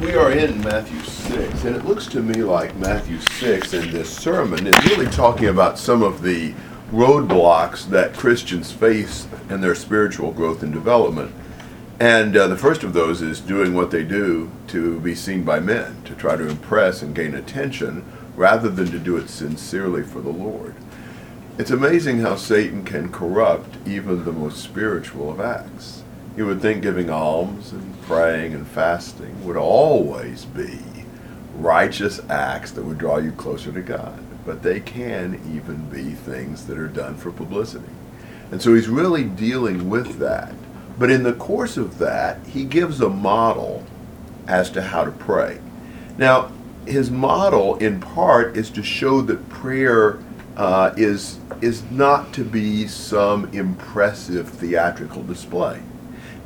We are in Matthew 6, and it looks to me like Matthew 6 in this sermon is really talking about some of the roadblocks that Christians face in their spiritual growth and development. And uh, the first of those is doing what they do to be seen by men, to try to impress and gain attention, rather than to do it sincerely for the Lord. It's amazing how Satan can corrupt even the most spiritual of acts. You would think giving alms and praying and fasting would always be righteous acts that would draw you closer to God. But they can even be things that are done for publicity. And so he's really dealing with that. But in the course of that, he gives a model as to how to pray. Now, his model, in part, is to show that prayer uh, is is not to be some impressive theatrical display.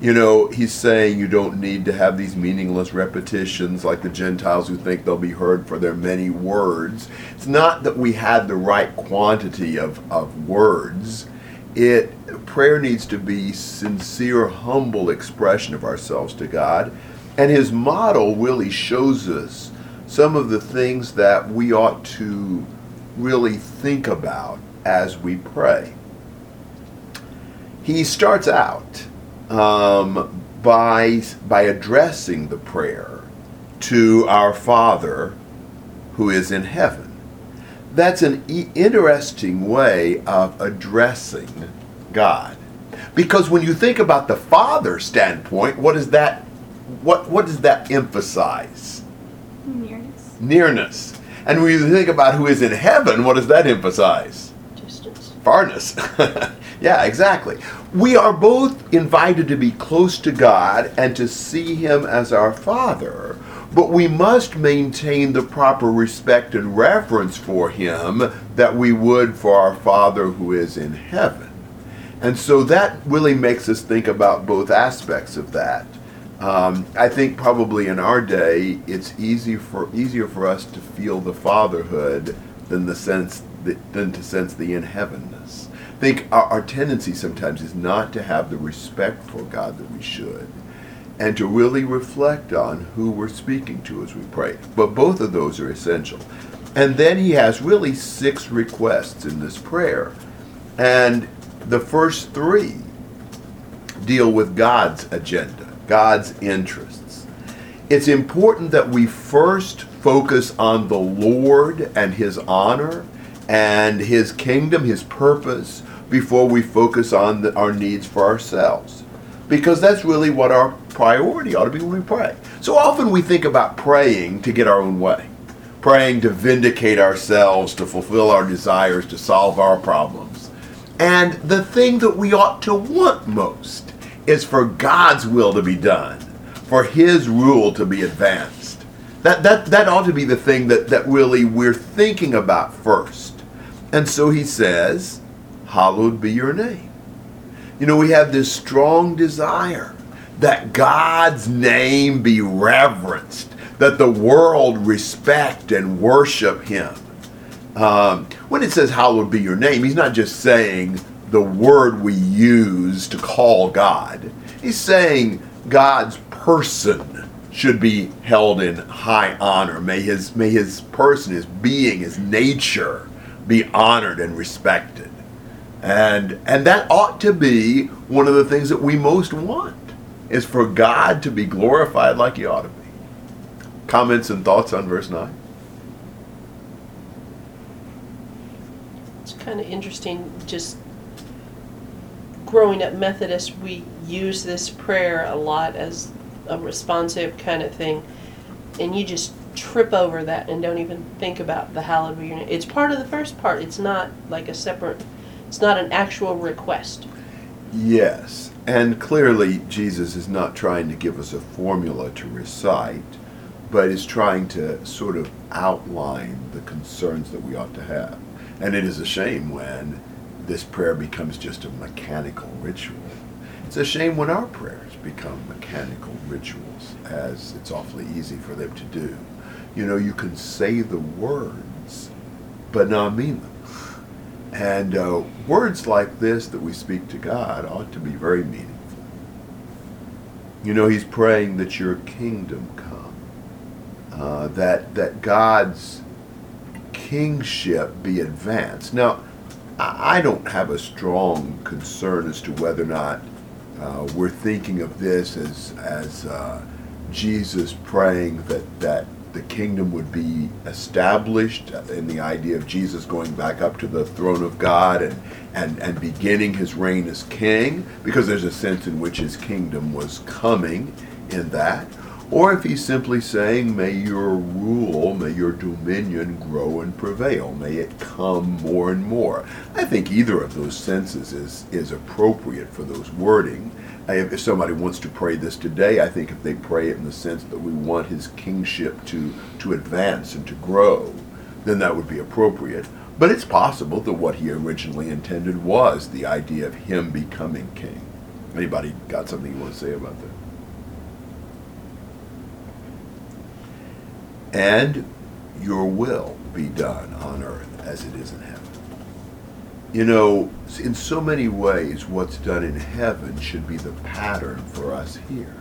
You know, he's saying you don't need to have these meaningless repetitions like the Gentiles who think they'll be heard for their many words. It's not that we had the right quantity of, of words. It prayer needs to be sincere, humble expression of ourselves to God. And his model really shows us some of the things that we ought to really think about as we pray. He starts out um, by, by addressing the prayer to our Father who is in heaven. That's an e- interesting way of addressing God. Because when you think about the Father standpoint, what is that what what does that emphasize? Nearness. Nearness. And when you think about who is in heaven, what does that emphasize? Distance. Farness. yeah, exactly. We are both invited to be close to God and to see Him as our Father, but we must maintain the proper respect and reverence for Him that we would for our Father who is in heaven. And so that really makes us think about both aspects of that. Um, I think probably in our day, it's easy for easier for us to feel the fatherhood than the sense than to sense the in heavenness. Think our, our tendency sometimes is not to have the respect for God that we should, and to really reflect on who we're speaking to as we pray. But both of those are essential. And then he has really six requests in this prayer, and the first three deal with God's agenda. God's interests. It's important that we first focus on the Lord and His honor and His kingdom, His purpose, before we focus on the, our needs for ourselves. Because that's really what our priority ought to be when we pray. So often we think about praying to get our own way, praying to vindicate ourselves, to fulfill our desires, to solve our problems. And the thing that we ought to want most is for God's will to be done, for His rule to be advanced. That, that, that ought to be the thing that, that really we're thinking about first. And so he says, Hallowed be your name. You know, we have this strong desire that God's name be reverenced, that the world respect and worship Him. Um, when it says, Hallowed be your name, he's not just saying, the word we use to call God. He's saying God's person should be held in high honor. May his, may his person, his being, his nature be honored and respected. And, and that ought to be one of the things that we most want, is for God to be glorified like he ought to be. Comments and thoughts on verse 9? It's kind of interesting, just growing up Methodist, we use this prayer a lot as a responsive kind of thing. And you just trip over that and don't even think about the hallowed be. It's part of the first part. It's not like a separate, it's not an actual request. Yes. And clearly, Jesus is not trying to give us a formula to recite, but is trying to sort of outline the concerns that we ought to have. And it is a shame when this prayer becomes just a mechanical ritual. It's a shame when our prayers become mechanical rituals, as it's awfully easy for them to do. You know, you can say the words, but not mean them. And uh, words like this that we speak to God ought to be very meaningful. You know, he's praying that your kingdom come. uh, that that God's kingship be advanced. Now, I don't have a strong concern as to whether or not uh, we're thinking of this as as uh, Jesus praying that that the kingdom would be established in the idea of Jesus going back up to the throne of God and, and, and beginning his reign as king, because there's a sense in which his kingdom was coming in that. Or if he's simply saying, may your rule, may your dominion grow and prevail, may it come more and more. I think either of those senses is, is appropriate for those wording. If somebody wants to pray this today, I think if they pray it in the sense that we want his kingship to, to advance and to grow, then that would be appropriate. But it's possible that what he originally intended was the idea of him becoming king. Anybody got something you want to say about that? And your will be done on earth as it is in heaven. You know, in so many ways, what's done in heaven should be the pattern for us here.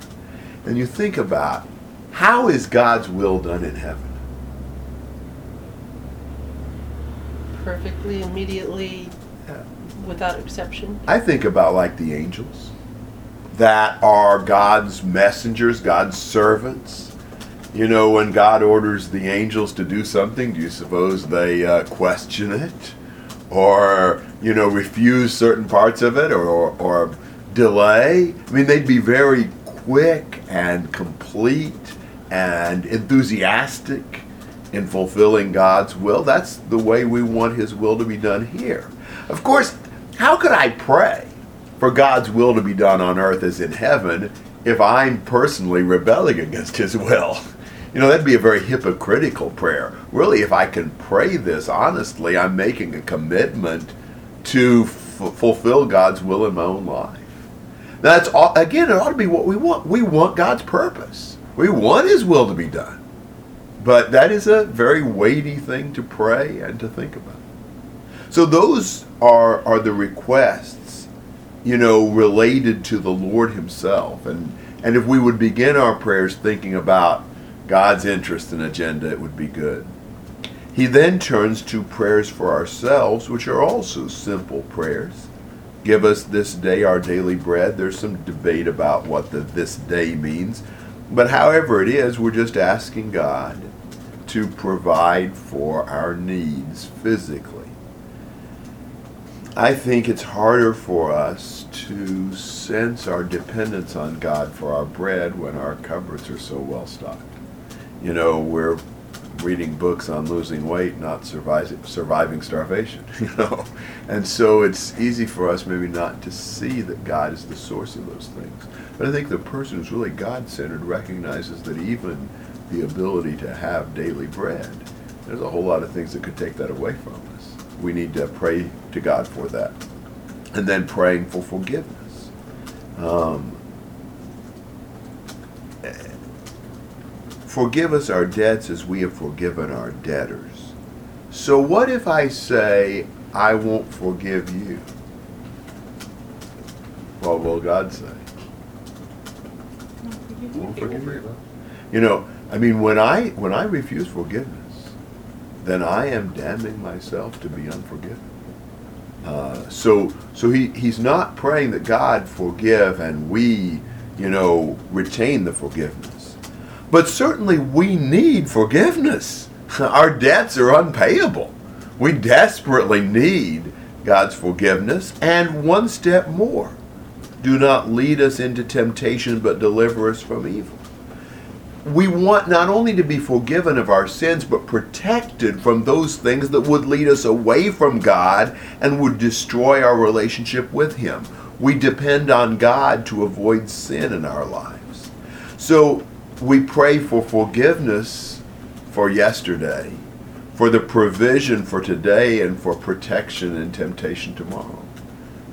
And you think about how is God's will done in heaven? Perfectly, immediately, Yeah. without exception. I think about like the angels that are God's messengers, God's servants. You know, when God orders the angels to do something, do you suppose they uh, question it? Or, you know, refuse certain parts of it or, or, or delay? I mean, they'd be very quick and complete and enthusiastic in fulfilling God's will. That's the way we want His will to be done here. Of course, how could I pray for God's will to be done on earth as in heaven if I'm personally rebelling against His will? You know, that'd be a very hypocritical prayer. Really, if I can pray this honestly, I'm making a commitment to f- fulfill God's will in my own life. Now, that's all, again, it ought to be what we want. We want God's purpose. We want His will to be done. But that is a very weighty thing to pray and to think about. So those are are the requests, you know, related to the Lord Himself. And and if we would begin our prayers thinking about God's interest and agenda, it would be good. He then turns to prayers for ourselves, which are also simple prayers. Give us this day our daily bread. There's some debate about what the this day means. But however it is, we're just asking God to provide for our needs physically. I think it's harder for us to sense our dependence on God for our bread when our cupboards are so well stocked. You know, we're reading books on losing weight, not surviving, surviving starvation, you know. And so it's easy for us maybe not to see that God is the source of those things. But I think the person who's really God centered recognizes that even the ability to have daily bread, there's a whole lot of things that could take that away from us. We need to pray to God for that. And then praying for forgiveness. Um, forgive us our debts as we have forgiven our debtors. So what if I say, I won't forgive you? What will God say? Won't forgive you. You know, I mean, when I when I refuse forgiveness, then I am damning myself to be unforgiven. Uh, so so he, he's not praying that God forgive and we, you know, retain the forgiveness. But certainly we need forgiveness. Our debts are unpayable. We desperately need God's forgiveness and one step more. Do not lead us into temptation, but deliver us from evil. We want not only to be forgiven of our sins, but protected from those things that would lead us away from God and would destroy our relationship with Him. We depend on God to avoid sin in our lives. So we pray for forgiveness for yesterday, for the provision for today, and for protection and temptation tomorrow.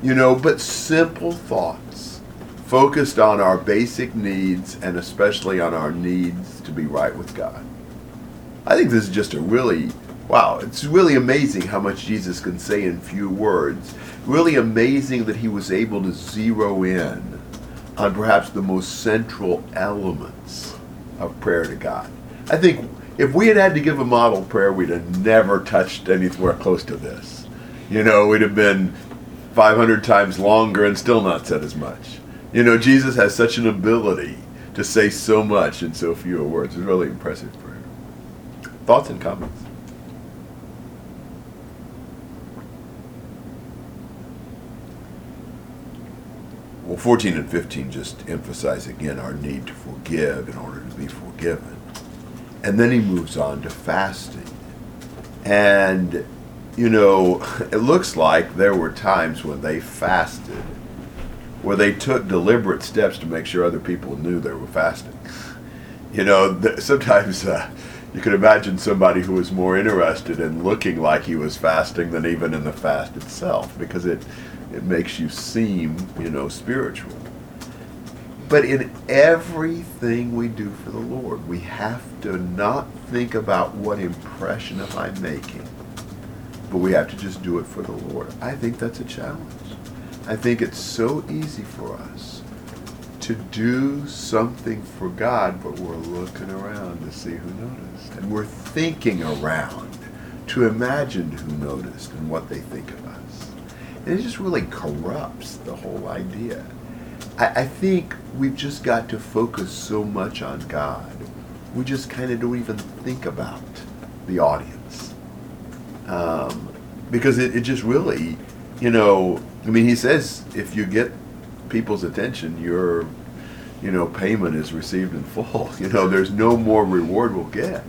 You know, but simple thoughts focused on our basic needs and especially on our needs to be right with God. I think this is just a really, wow, it's really amazing how much Jesus can say in few words. Really amazing that he was able to zero in on perhaps the most central elements of prayer to God. I think if we had had to give a model prayer, we'd have never touched anywhere close to this. You know, we'd have been 500 times longer and still not said as much. You know, Jesus has such an ability to say so much in so few words. It's really impressive prayer. Thoughts and comments? Well, 14 and 15 just emphasize again our need to forgive in order be forgiven. And then he moves on to fasting. And, you know, it looks like there were times when they fasted where they took deliberate steps to make sure other people knew they were fasting. You know, th- sometimes uh, you could imagine somebody who was more interested in looking like he was fasting than even in the fast itself because it it makes you seem, you know, spiritual. But in everything we do for the Lord, we have to not think about what impression am I making, but we have to just do it for the Lord. I think that's a challenge. I think it's so easy for us to do something for God, but we're looking around to see who noticed. And we're thinking around to imagine who noticed and what they think of us. And it just really corrupts the whole idea. I, I think we've just got to focus so much on God. We just kind of don't even think about the audience. Um, because it, it just really, you know, I mean, he says if you get people's attention, your, you know, payment is received in full. You know, there's no more reward we'll get.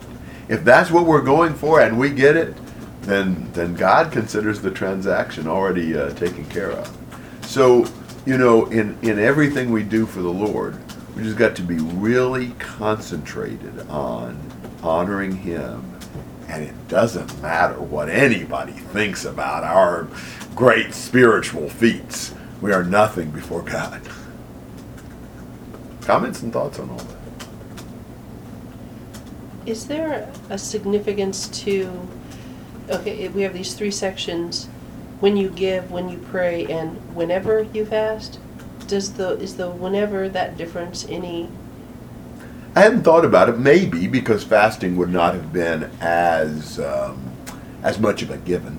If that's what we're going for and we get it, then then God considers the transaction already uh, taken care of. So, you know, in in everything we do for the Lord, we just got to be really concentrated on honoring Him, and it doesn't matter what anybody thinks about our great spiritual feats. We are nothing before God. Comments and thoughts on all that? Is there a significance to, okay, we have these three sections, when you give, when you pray, and whenever you fast? Does the, is the whenever that difference any, I hadn't thought about it. Maybe because fasting would not have been as um, as much of a given.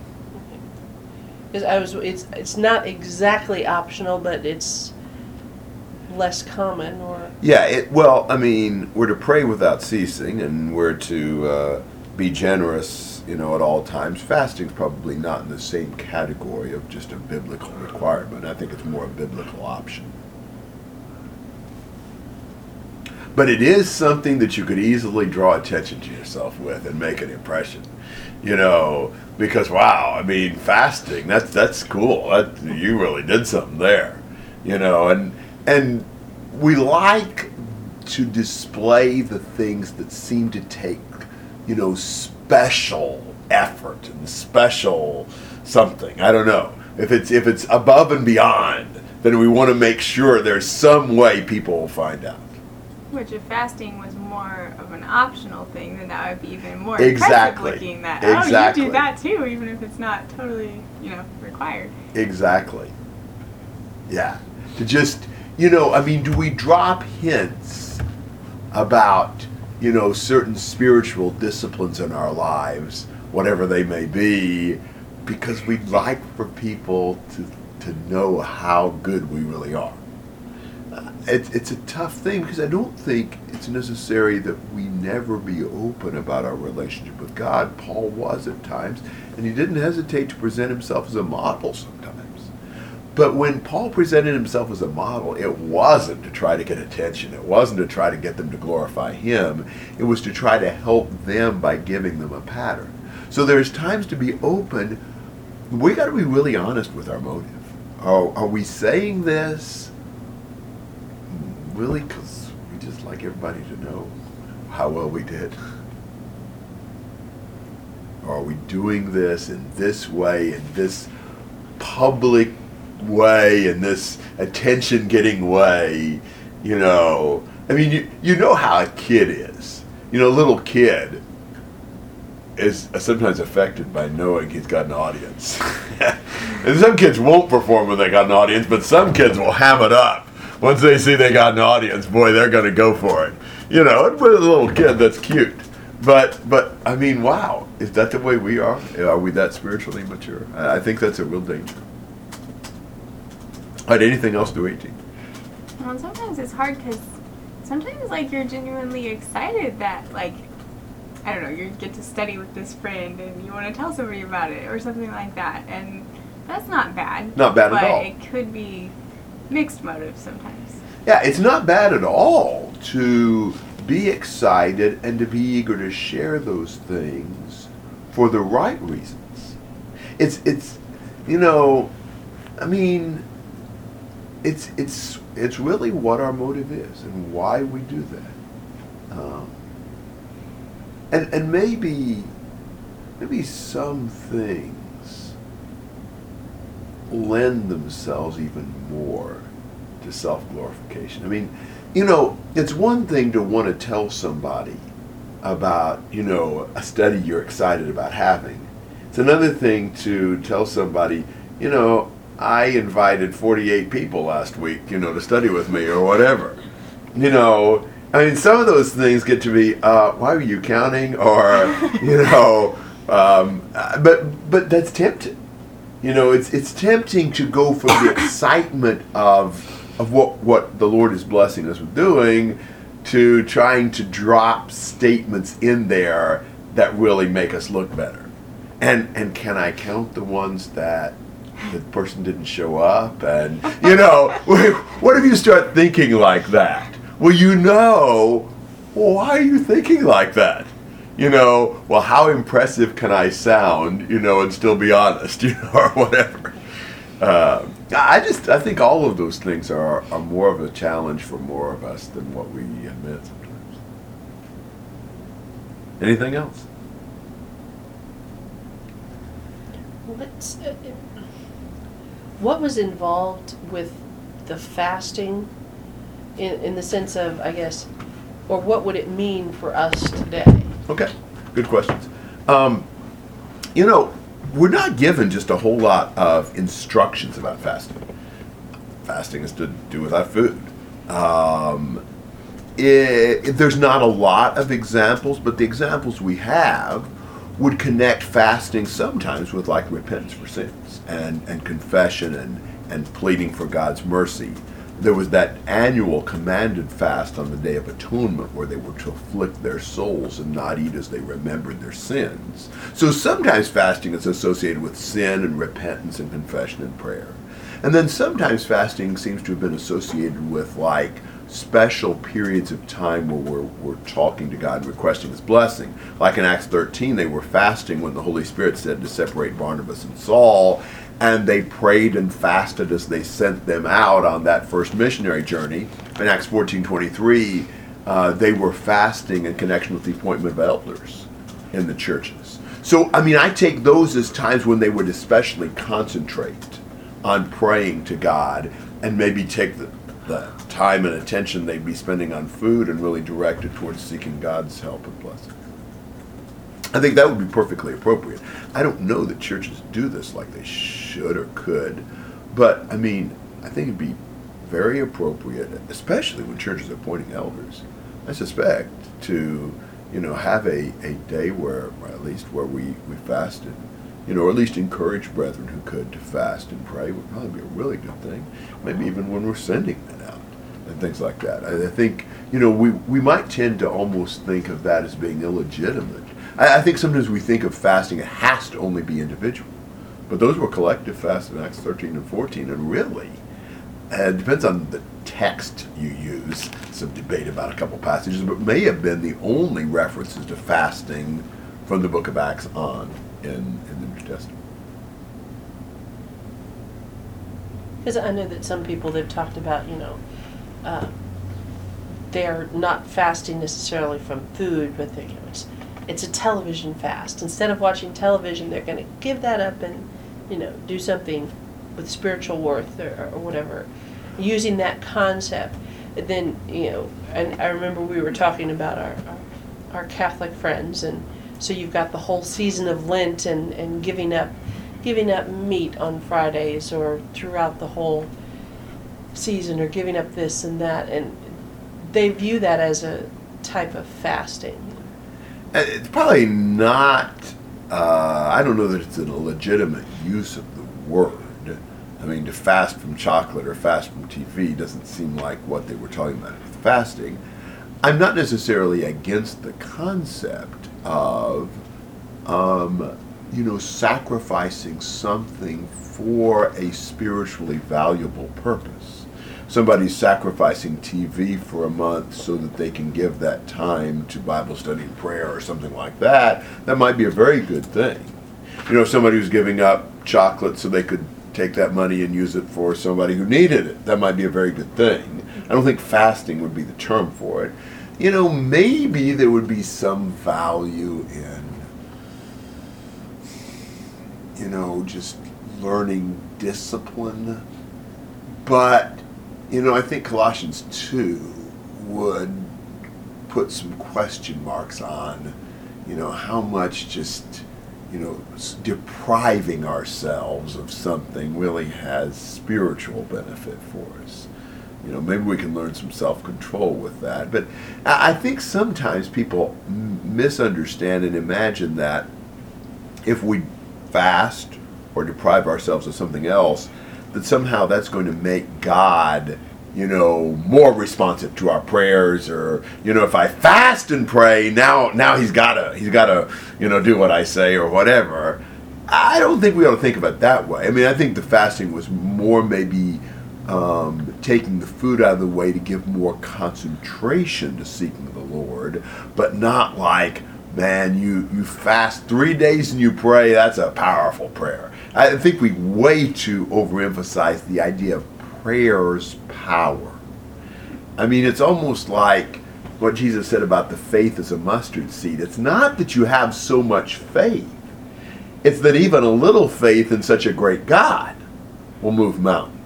because I was, it's, it's not exactly optional, but it's less common or, Yeah. It, well, I mean, we're to pray without ceasing, and we're to uh, be generous, you know, at all times. Fasting's probably not in the same category of just a biblical requirement. I think it's more a biblical option. But it is something that you could easily draw attention to yourself with and make an impression. You know, because wow, I mean, fasting, that's that's cool. That you really did something there. You know, and and we like to display the things that seem to take, you know, special effort and special something. I don't know. If it's if it's above and beyond, then we want to make sure there's some way people will find out. Which if fasting was more of an optional thing, then that would be even more Exactly. impressive looking that, oh, you do that too, even if it's not totally, you know, required. Exactly. Yeah. To just, you know, I mean, do we drop hints about, you know, certain spiritual disciplines in our lives, whatever they may be, because we'd like for people to, to know how good we really are? Uh, It's, it's a tough thing because I don't think it's necessary that we never be open about our relationship with God. Paul was at times, and he didn't hesitate to present himself as a model sometimes. But when Paul presented himself as a model, it wasn't to try to get attention. It wasn't to try to get them to glorify him. It was to try to help them by giving them a pattern. So there's times to be open. We got to be really honest with our motive. Are, are we saying this really because we just like everybody to know how well we did? Or are we doing this in this way, in this public way, and this attention getting way? You know, I mean, you, you know how a kid is. You know, a little kid is sometimes affected by knowing he's got an audience. and some kids won't perform when they got an audience, but some kids will ham it up. Once they see they got an audience, boy, they're going to go for it. You know, and with a little kid, that's cute. but but I mean, wow, is that the way we are? Are we that spiritually mature? I, I think that's a real danger. Had anything else to 18? Well, sometimes it's hard because sometimes like you're genuinely excited that like I don't know you get to study with this friend and you want to tell somebody about it or something like that, and that's not bad. Not bad at all. but all. it could be mixed motives sometimes. Yeah, it's not bad at all to be excited and to be eager to share those things for the right reasons. It's it's you know, I mean, it's it's it's really what our motive is and why we do that. Um, and and maybe maybe some things lend themselves even more to self glorification. I mean, you know, it's one thing to want to tell somebody about, you know, a study you're excited about having. It's another thing to tell somebody, you know, I invited 48 people last week, you know, to study with me or whatever. You know, I mean, some of those things get to be, uh, why were you counting? Or, you know, um, but but that's tempting. You know, it's it's tempting to go from the excitement of of what what the Lord is blessing us with doing to trying to drop statements in there that really make us look better. And and can I count the ones that the person didn't show up? And you know, what if you start thinking like that? Well, you know, well, why are you thinking like that? You know, well, how impressive can I sound? You know, and still be honest, you know, or whatever. Uh, I just I think all of those things are are more of a challenge for more of us than what we admit sometimes. Anything else? What's, uh, what was involved with the fasting in, in the sense of, I guess, or what would it mean for us today? Okay, good questions. Um, you know, we're not given just a whole lot of instructions about fasting. Fasting is to do without food. Um, it, there's not a lot of examples, but the examples we have would connect fasting sometimes with like repentance for sins and, and confession and, and pleading for God's mercy. There was that annual commanded fast on the Day of Atonement where they were to afflict their souls and not eat as they remembered their sins. So sometimes fasting is associated with sin and repentance and confession and prayer. And then sometimes fasting seems to have been associated with like special periods of time where we're, we're talking to God and requesting His blessing. Like in Acts 13, they were fasting when the Holy Spirit said to separate Barnabas and Saul, and they prayed and fasted as they sent them out on that first missionary journey. In Acts 14 23, uh, they were fasting in connection with the appointment of elders in the churches. So, I mean, I take those as times when they would especially concentrate on praying to God and maybe take the, the time and attention they'd be spending on food and really direct it towards seeking God's help and blessing. I think that would be perfectly appropriate. I don't know that churches do this like they should or could, but I mean, I think it'd be very appropriate, especially when churches are appointing elders. I suspect to, you know, have a, a day where, or at least where we, we fasted, you know, or at least encourage brethren who could to fast and pray would probably be a really good thing. Maybe even when we're sending that out and things like that. I, I think, you know, we, we might tend to almost think of that as being illegitimate. I, I think sometimes we think of fasting, it has to only be individual. But those were collective fasts in Acts 13 and 14, and really, uh, it depends on the text you use. Some debate about a couple passages, but may have been the only references to fasting from the book of Acts on in, in the New Because I know that some people they've talked about, you know, uh, they're not fasting necessarily from food, but they, you know, it's, it's a television fast. Instead of watching television, they're going to give that up and, you know, do something with spiritual worth or, or whatever, using that concept. And then, you know, and I remember we were talking about our, our, our Catholic friends, and so you've got the whole season of Lent and, and giving up giving up meat on Fridays or throughout the whole season or giving up this and that and they view that as a type of fasting. uh, it's probably not. Uh, I don't know that it's a legitimate use of the word. I mean, to fast from chocolate or fast from TV doesn't seem like what they were talking about with fasting. I'm not necessarily against the concept of, um, you know, sacrificing something for a spiritually valuable purpose. Somebody's sacrificing TV for a month so that they can give that time to Bible study and prayer or something like that. That might be a very good thing. You know, somebody who's giving up chocolate so they could take that money and use it for somebody who needed it. That might be a very good thing. I don't think fasting would be the term for it. You know, maybe there would be some value in, you know, just learning discipline. But, you know, I think Colossians 2 would put some question marks on, you know, how much just you know, depriving ourselves of something really has spiritual benefit for us. You know, maybe we can learn some self control with that. But I think sometimes people misunderstand and imagine that if we fast or deprive ourselves of something else, that somehow that's going to make God you know, more responsive to our prayers, or you know, if I fast and pray, now now he's gotta he's gotta you know do what I say or whatever. I don't think we ought to think about it that way. I mean, I think the fasting was more maybe um, taking the food out of the way to give more concentration to seeking the Lord, but not like, man, you you fast three days and you pray. That's a powerful prayer. I think we way too overemphasize the idea of prayer's power. I mean, it's almost like what Jesus said about the faith as a mustard seed. It's not that you have so much faith, it's that even a little faith in such a great God will move mountains.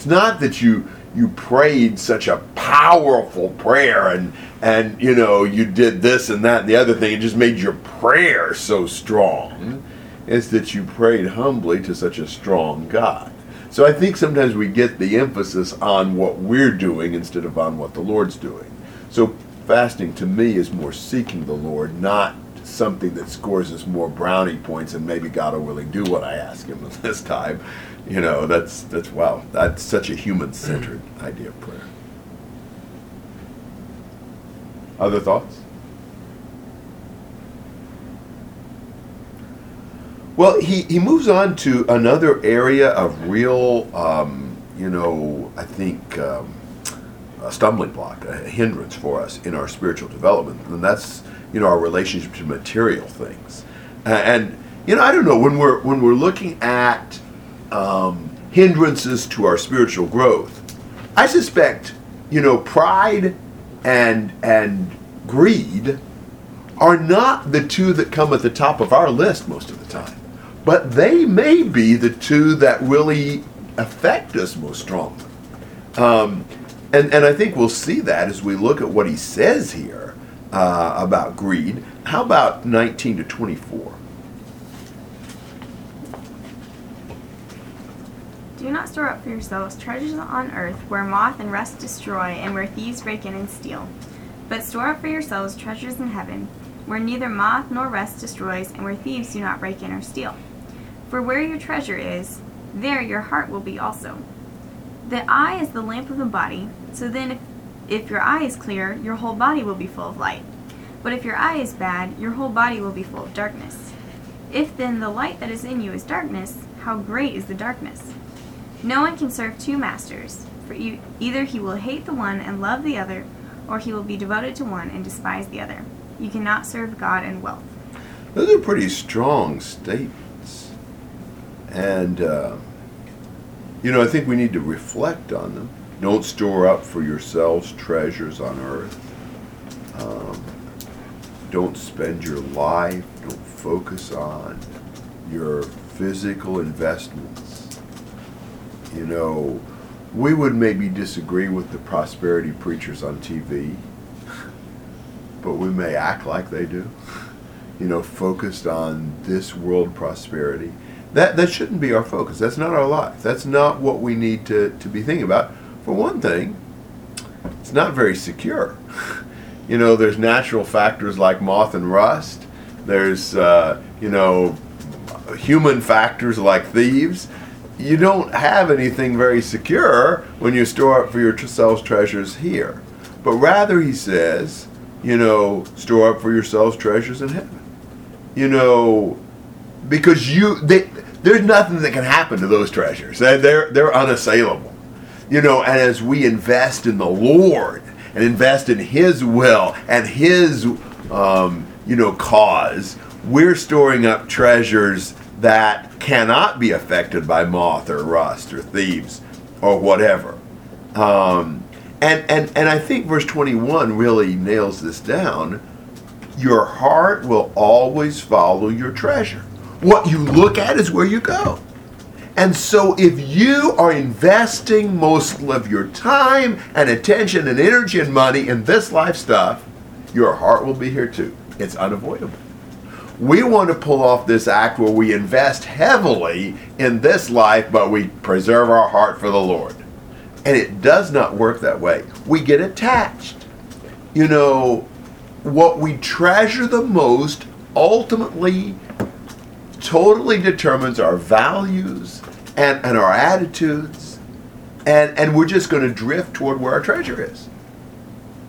It's not that you you prayed such a powerful prayer and and you know you did this and that and the other thing it just made your prayer so strong it's that you prayed humbly to such a strong god so I think sometimes we get the emphasis on what we're doing instead of on what the Lord's doing. So fasting to me is more seeking the Lord, not something that scores us more brownie points and maybe God will really do what I ask him this time. You know, that's that's wow, that's such a human centered idea of prayer. Other thoughts? Well, he, he moves on to another area of real, um, you know, I think um, a stumbling block, a hindrance for us in our spiritual development, and that's you know our relationship to material things. and you know, I don't know when we're when we're looking at um, hindrances to our spiritual growth. I suspect you know pride and and greed are not the two that come at the top of our list most of the time but they may be the two that really affect us most strongly. Um, and, and I think we'll see that as we look at what he says here uh, about greed. How about 19 to 24? Do not store up for yourselves treasures on earth where moth and rust destroy and where thieves break in and steal. But store up for yourselves treasures in heaven where neither moth nor rust destroys and where thieves do not break in or steal. For where your treasure is, there your heart will be also. The eye is the lamp of the body, so then if, if your eye is clear, your whole body will be full of light. But if your eye is bad, your whole body will be full of darkness. If then the light that is in you is darkness, how great is the darkness? No one can serve two masters, for either he will hate the one and love the other, or he will be devoted to one and despise the other. You cannot serve God and wealth. Those are pretty strong statements. And, uh, you know, I think we need to reflect on them. Don't store up for yourselves treasures on earth. Um, don't spend your life, don't focus on your physical investments. You know, we would maybe disagree with the prosperity preachers on TV, but we may act like they do. You know, focused on this world prosperity. That, that shouldn't be our focus. That's not our life. That's not what we need to, to be thinking about. For one thing, it's not very secure. You know, there's natural factors like moth and rust. There's, uh, you know, human factors like thieves. You don't have anything very secure when you store up for yourselves treasures here. But rather, he says, you know, store up for yourselves treasures in heaven. You know, because you, they, there's nothing that can happen to those treasures. They're, they're unassailable. You know, and as we invest in the Lord and invest in His will and His, um, you know, cause, we're storing up treasures that cannot be affected by moth or rust or thieves or whatever. Um, and, and, and I think verse 21 really nails this down. Your heart will always follow your treasure. What you look at is where you go. And so, if you are investing most of your time and attention and energy and money in this life stuff, your heart will be here too. It's unavoidable. We want to pull off this act where we invest heavily in this life, but we preserve our heart for the Lord. And it does not work that way. We get attached. You know, what we treasure the most ultimately totally determines our values and, and our attitudes. And, and we're just going to drift toward where our treasure is.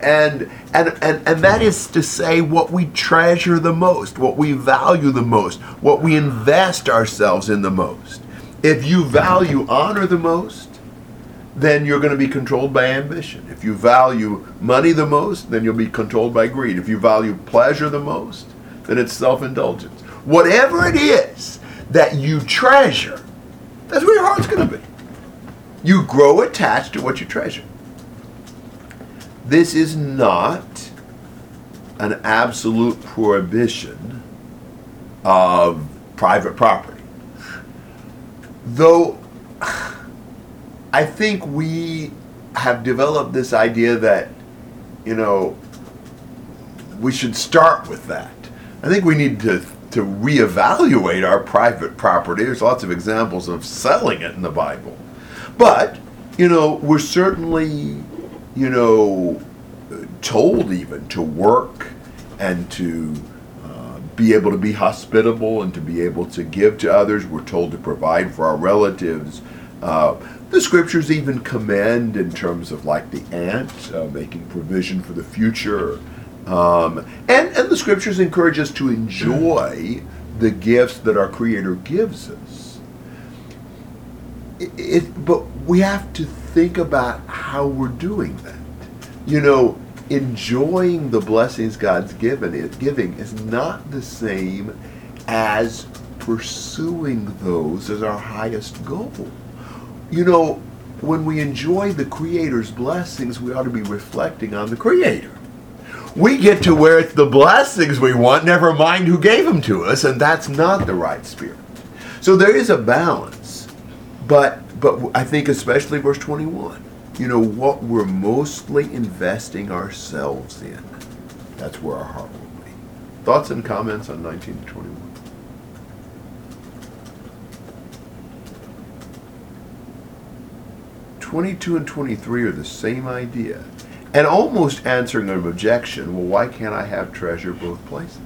And, and, and, and that is to say what we treasure the most, what we value the most, what we invest ourselves in the most. If you value honor the most, then you're going to be controlled by ambition. If you value money the most, then you'll be controlled by greed. If you value pleasure the most, then it's self indulgence. Whatever it is that you treasure, that's where your heart's going to be. You grow attached to what you treasure. This is not an absolute prohibition of private property. Though I think we have developed this idea that, you know, we should start with that. I think we need to to reevaluate our private property. There's lots of examples of selling it in the Bible. But, you know, we're certainly, you know, told even to work and to uh, be able to be hospitable and to be able to give to others. We're told to provide for our relatives. Uh, the scriptures even commend in terms of like the ant, uh, making provision for the future. Um, and, and the scriptures encourage us to enjoy the gifts that our Creator gives us. It, it, but we have to think about how we're doing that. You know, enjoying the blessings God's given is, giving is not the same as pursuing those as our highest goal. You know, when we enjoy the Creator's blessings, we ought to be reflecting on the Creator we get to where it's the blessings we want, never mind who gave them to us, and that's not the right spirit. So there is a balance, but but I think especially verse 21, you know, what we're mostly investing ourselves in, that's where our heart will be. Thoughts and comments on 19 to 21? Twenty-two and twenty-three are the same idea and almost answering an objection well why can't i have treasure both places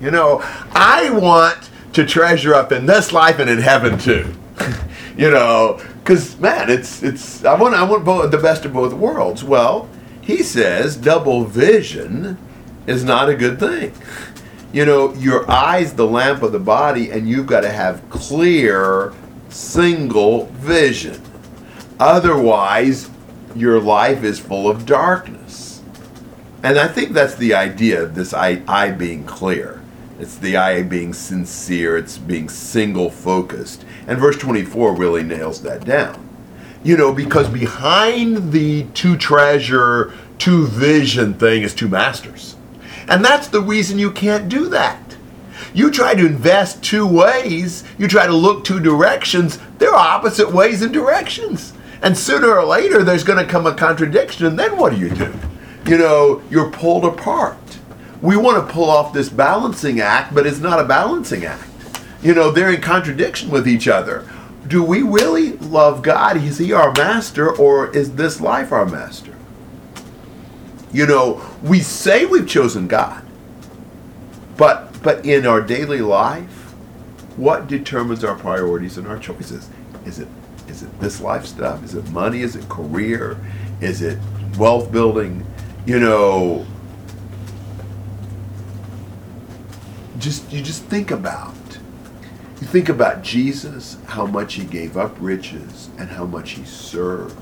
you know i want to treasure up in this life and in heaven too you know because man it's it's i want i want both, the best of both worlds well he says double vision is not a good thing you know your eyes the lamp of the body and you've got to have clear single vision otherwise your life is full of darkness. And I think that's the idea of this eye, eye being clear. It's the eye being sincere, it's being single focused. And verse 24 really nails that down. You know, because behind the two treasure, two vision thing is two masters. And that's the reason you can't do that. You try to invest two ways, you try to look two directions, they're opposite ways and directions. And sooner or later, there's going to come a contradiction, and then what do you do? You know, you're pulled apart. We want to pull off this balancing act, but it's not a balancing act. You know, they're in contradiction with each other. Do we really love God? Is He our master, or is this life our master? You know, we say we've chosen God, but but in our daily life, what determines our priorities and our choices? Is it is it this life stuff? Is it money? Is it career? Is it wealth building? You know, just you just think about you think about Jesus, how much he gave up riches and how much he served.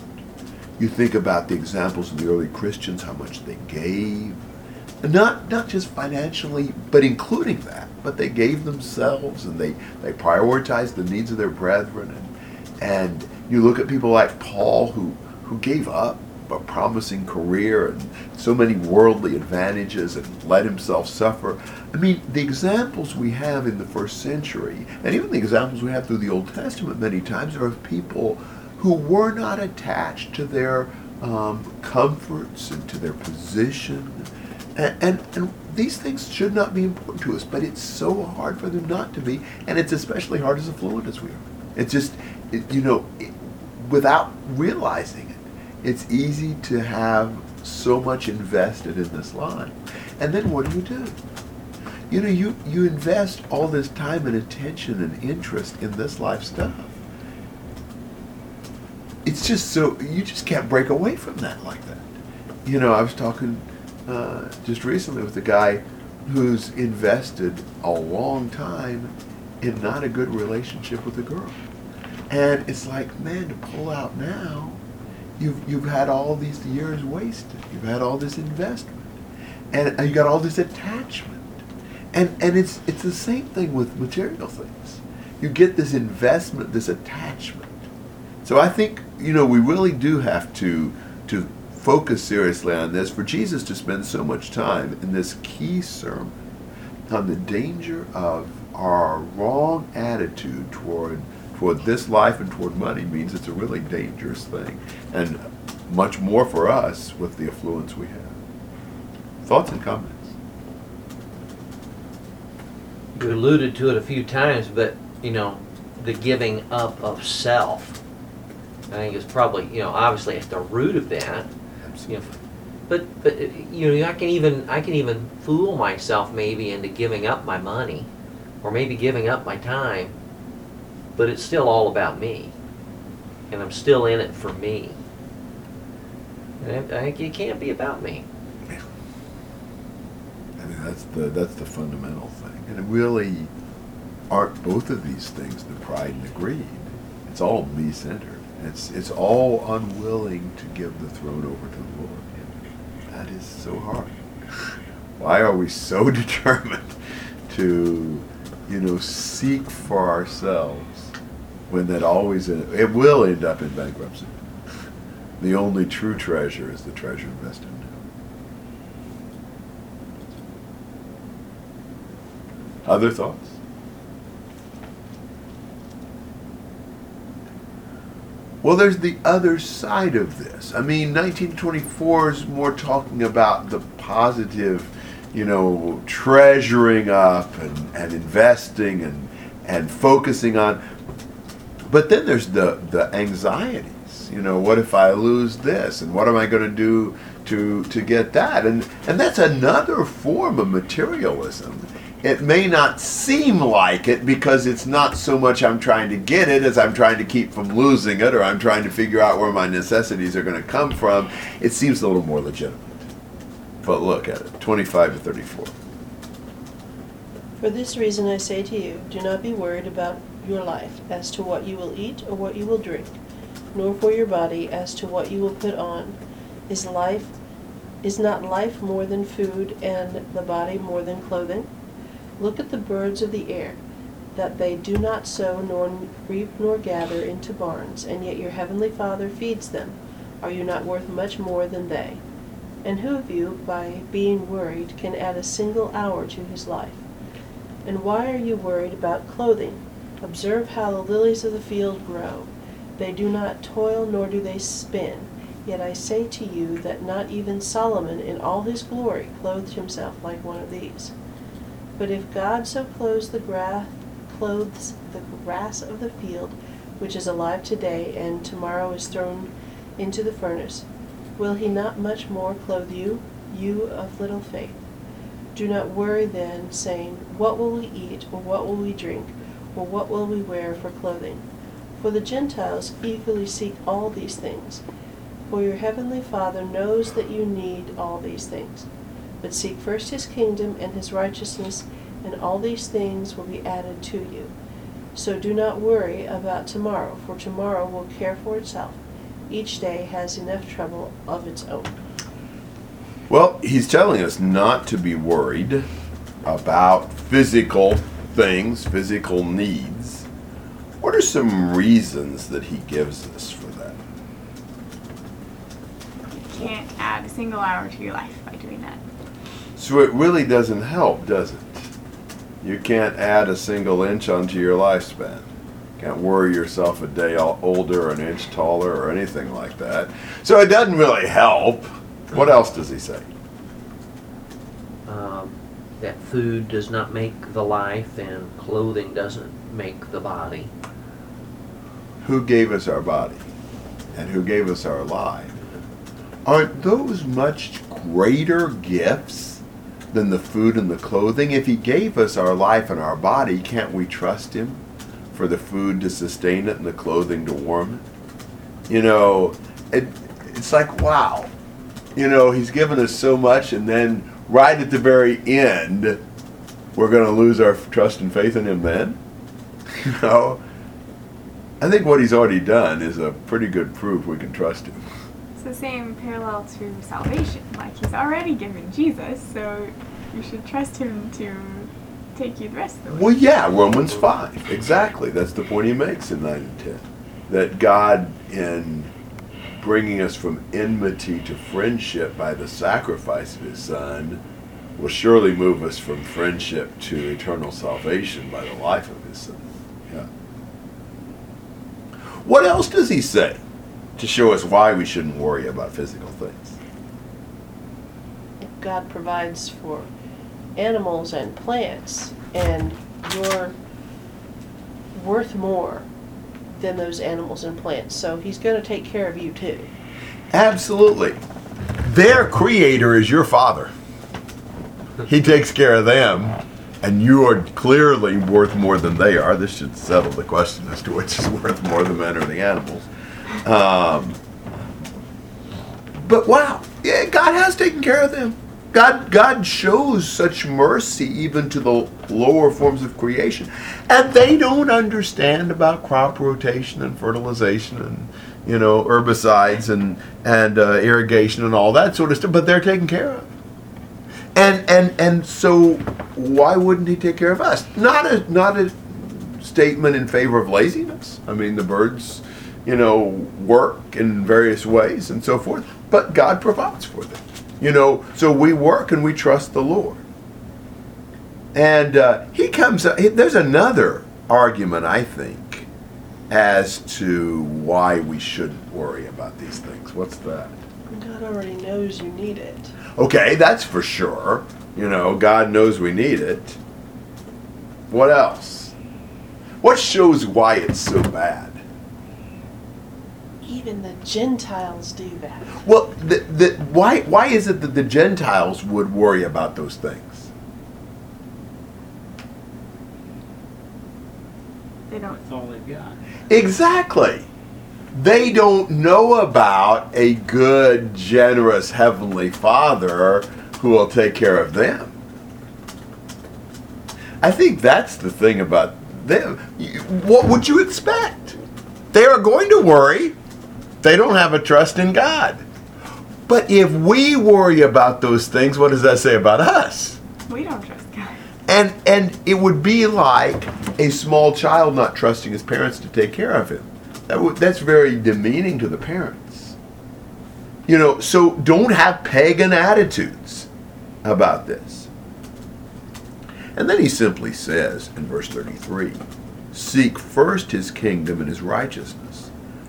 You think about the examples of the early Christians, how much they gave. Not not just financially, but including that. But they gave themselves and they, they prioritized the needs of their brethren. And, and you look at people like Paul who, who gave up a promising career and so many worldly advantages and let himself suffer. I mean, the examples we have in the first century, and even the examples we have through the Old Testament many times, are of people who were not attached to their um, comforts and to their position. And, and, and these things should not be important to us, but it's so hard for them not to be, and it's especially hard as affluent as we are. It's just, it, you know, it, without realizing it, it's easy to have so much invested in this line. And then what do you do? You know, you, you invest all this time and attention and interest in this life stuff. It's just so, you just can't break away from that like that. You know, I was talking uh, just recently with a guy who's invested a long time in not a good relationship with a girl. And it's like, man, to pull out now, you've, you've had all these years wasted. You've had all this investment. And you got all this attachment. And, and it's, it's the same thing with material things. You get this investment, this attachment. So I think, you know, we really do have to, to focus seriously on this for Jesus to spend so much time in this key sermon on the danger of our wrong attitude toward toward this life and toward money means it's a really dangerous thing and much more for us with the affluence we have thoughts and comments You alluded to it a few times, but you know, the giving up of self. I think is probably you know obviously at the root of that. You know, but but you know I can even I can even fool myself maybe into giving up my money, or maybe giving up my time. But it's still all about me, and I'm still in it for me. And I think it can't be about me. I mean, that's the that's the fundamental thing, and it really aren't both of these things the pride and the greed. It's all me centered. It's it's all unwilling to give the throne over to the Lord. That is so hard. Why are we so determined to, you know, seek for ourselves when that always it will end up in bankruptcy. The only true treasure is the treasure invested in. Other thoughts? Well, there's the other side of this. I mean, 1924 is more talking about the positive, you know, treasuring up and, and investing and, and focusing on. But then there's the, the anxieties. You know, what if I lose this? And what am I going to do to, to get that? And, and that's another form of materialism it may not seem like it because it's not so much I'm trying to get it as I'm trying to keep from losing it or I'm trying to figure out where my necessities are going to come from. It seems a little more legitimate. But look at it 25 to 34. For this reason I say to you, do not be worried about your life as to what you will eat or what you will drink, nor for your body as to what you will put on. Is life is not life more than food and the body more than clothing? Look at the birds of the air, that they do not sow nor reap nor gather into barns, and yet your heavenly Father feeds them. Are you not worth much more than they? And who of you, by being worried, can add a single hour to his life? And why are you worried about clothing? Observe how the lilies of the field grow. They do not toil nor do they spin. Yet I say to you that not even Solomon in all his glory clothed himself like one of these. But if God so clothes the grass, clothes the grass of the field, which is alive today and tomorrow is thrown into the furnace, will he not much more clothe you, you of little faith. Do not worry then, saying, What will we eat, or what will we drink, or what will we wear for clothing? For the Gentiles eagerly seek all these things. For your heavenly Father knows that you need all these things. But seek first his kingdom and his righteousness, and all these things will be added to you. So do not worry about tomorrow, for tomorrow will care for itself. Each day has enough trouble of its own. Well, he's telling us not to be worried about physical things, physical needs. What are some reasons that he gives us for that? You can't add a single hour to your life by doing that. So it really doesn't help, does it? You can't add a single inch onto your lifespan. Can't worry yourself a day older or an inch taller or anything like that. So it doesn't really help. What else does he say? Um, that food does not make the life and clothing doesn't make the body. Who gave us our body? And who gave us our life? Aren't those much greater gifts than the food and the clothing? If he gave us our life and our body, can't we trust him for the food to sustain it and the clothing to warm it? You know, it, it's like, wow. You know, he's given us so much, and then right at the very end, we're going to lose our trust and faith in him then? You know? I think what he's already done is a pretty good proof we can trust him. It's the same parallel to salvation. Like he's already given Jesus, so you should trust him to take you the rest of the way. Well, yeah, Romans 5. Exactly. That's the point he makes in 9 and 10. That God, in bringing us from enmity to friendship by the sacrifice of his Son, will surely move us from friendship to eternal salvation by the life of his Son. Yeah. What else does he say to show us why we shouldn't worry about physical things? God provides for animals and plants, and you're worth more than those animals and plants. So He's going to take care of you too. Absolutely. Their creator is your father. He takes care of them, and you are clearly worth more than they are. This should settle the question as to which is worth more, the men or the animals. Um, but wow, yeah, God has taken care of them. God, God shows such mercy even to the lower forms of creation, and they don't understand about crop rotation and fertilization and you know herbicides and and uh, irrigation and all that sort of stuff. But they're taken care of, and and and so why wouldn't He take care of us? Not a not a statement in favor of laziness. I mean, the birds, you know, work in various ways and so forth, but God provides for them. You know, so we work and we trust the Lord. And uh, he comes up, there's another argument, I think, as to why we shouldn't worry about these things. What's that? God already knows you need it. Okay, that's for sure. You know, God knows we need it. What else? What shows why it's so bad? Even the Gentiles do that. Well, the, the, why, why is it that the Gentiles would worry about those things? They don't. That's all they've got. Exactly. They don't know about a good, generous Heavenly Father who will take care of them. I think that's the thing about them. What would you expect? They are going to worry. They don't have a trust in God. But if we worry about those things, what does that say about us? We don't trust God. And and it would be like a small child not trusting his parents to take care of him. That would, that's very demeaning to the parents. You know, so don't have pagan attitudes about this. And then he simply says in verse 33, seek first his kingdom and his righteousness,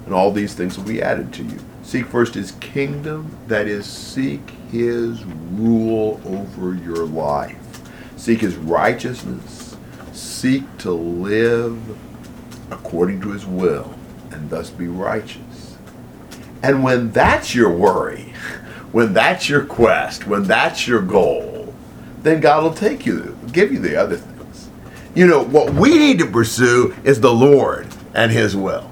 and all these things will be added to you. Seek first his kingdom, that is, seek his rule over your life. Seek his righteousness. Seek to live according to his will and thus be righteous. And when that's your worry, when that's your quest, when that's your goal, then God will take you, give you the other things. You know, what we need to pursue is the Lord and His will.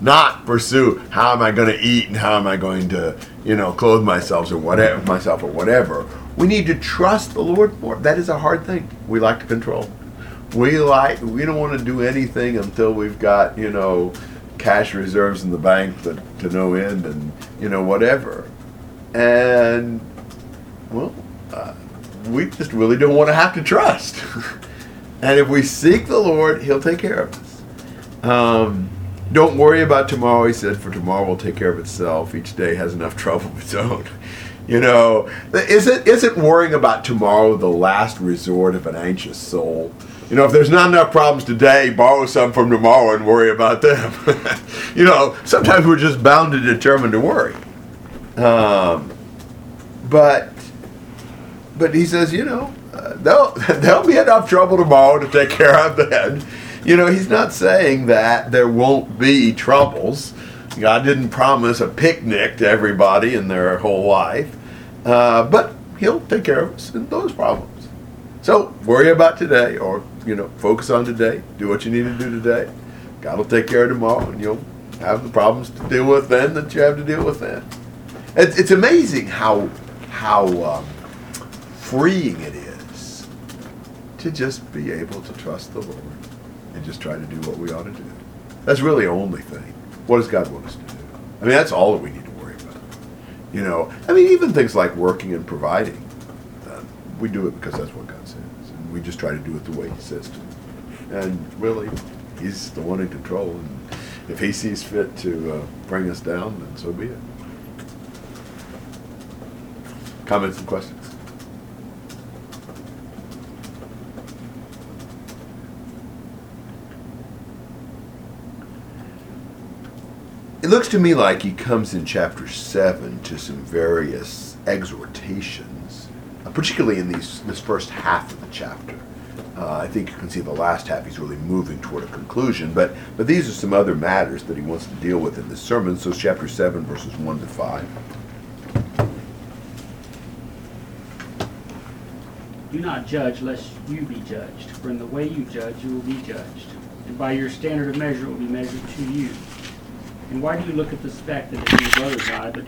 Not pursue how am I going to eat and how am I going to, you know, clothe myself or whatever myself or whatever. We need to trust the Lord more. That is a hard thing. We like to control. We like we don't want to do anything until we've got, you know, cash reserves in the bank to, to no end and, you know, whatever. And well, uh, we just really don't want to have to trust. and if we seek the Lord, He'll take care of us. Um, don't worry about tomorrow, He said, for tomorrow will take care of itself. Each day has enough trouble of its own. You know, isn't isn't worrying about tomorrow the last resort of an anxious soul? You know, if there's not enough problems today, borrow some from tomorrow and worry about them. you know, sometimes we're just bound and determined to worry. Um, but but he says, you know, uh, there'll there'll be enough trouble tomorrow to take care of then. You know, he's not saying that there won't be troubles. God didn't promise a picnic to everybody in their whole life, uh, but He'll take care of us in those problems. So worry about today, or you know, focus on today. Do what you need to do today. God will take care of tomorrow, and you'll have the problems to deal with then that you have to deal with then. It's, it's amazing how how um, freeing it is to just be able to trust the Lord and just try to do what we ought to do. That's really the only thing. What does God want us to do? I mean, that's all that we need to worry about. You know, I mean, even things like working and providing, uh, we do it because that's what God says, and we just try to do it the way He says to. And really, He's the one in control, and if He sees fit to uh, bring us down, then so be it. Comments and questions? It looks to me like he comes in chapter 7 to some various exhortations, uh, particularly in these, this first half of the chapter. Uh, I think you can see the last half he's really moving toward a conclusion, but, but these are some other matters that he wants to deal with in this sermon. So chapter 7, verses 1 to 5. Do not judge lest you be judged, for in the way you judge you will be judged, and by your standard of measure it will be measured to you. And why do you look at the speck that is in your brother's eye, but do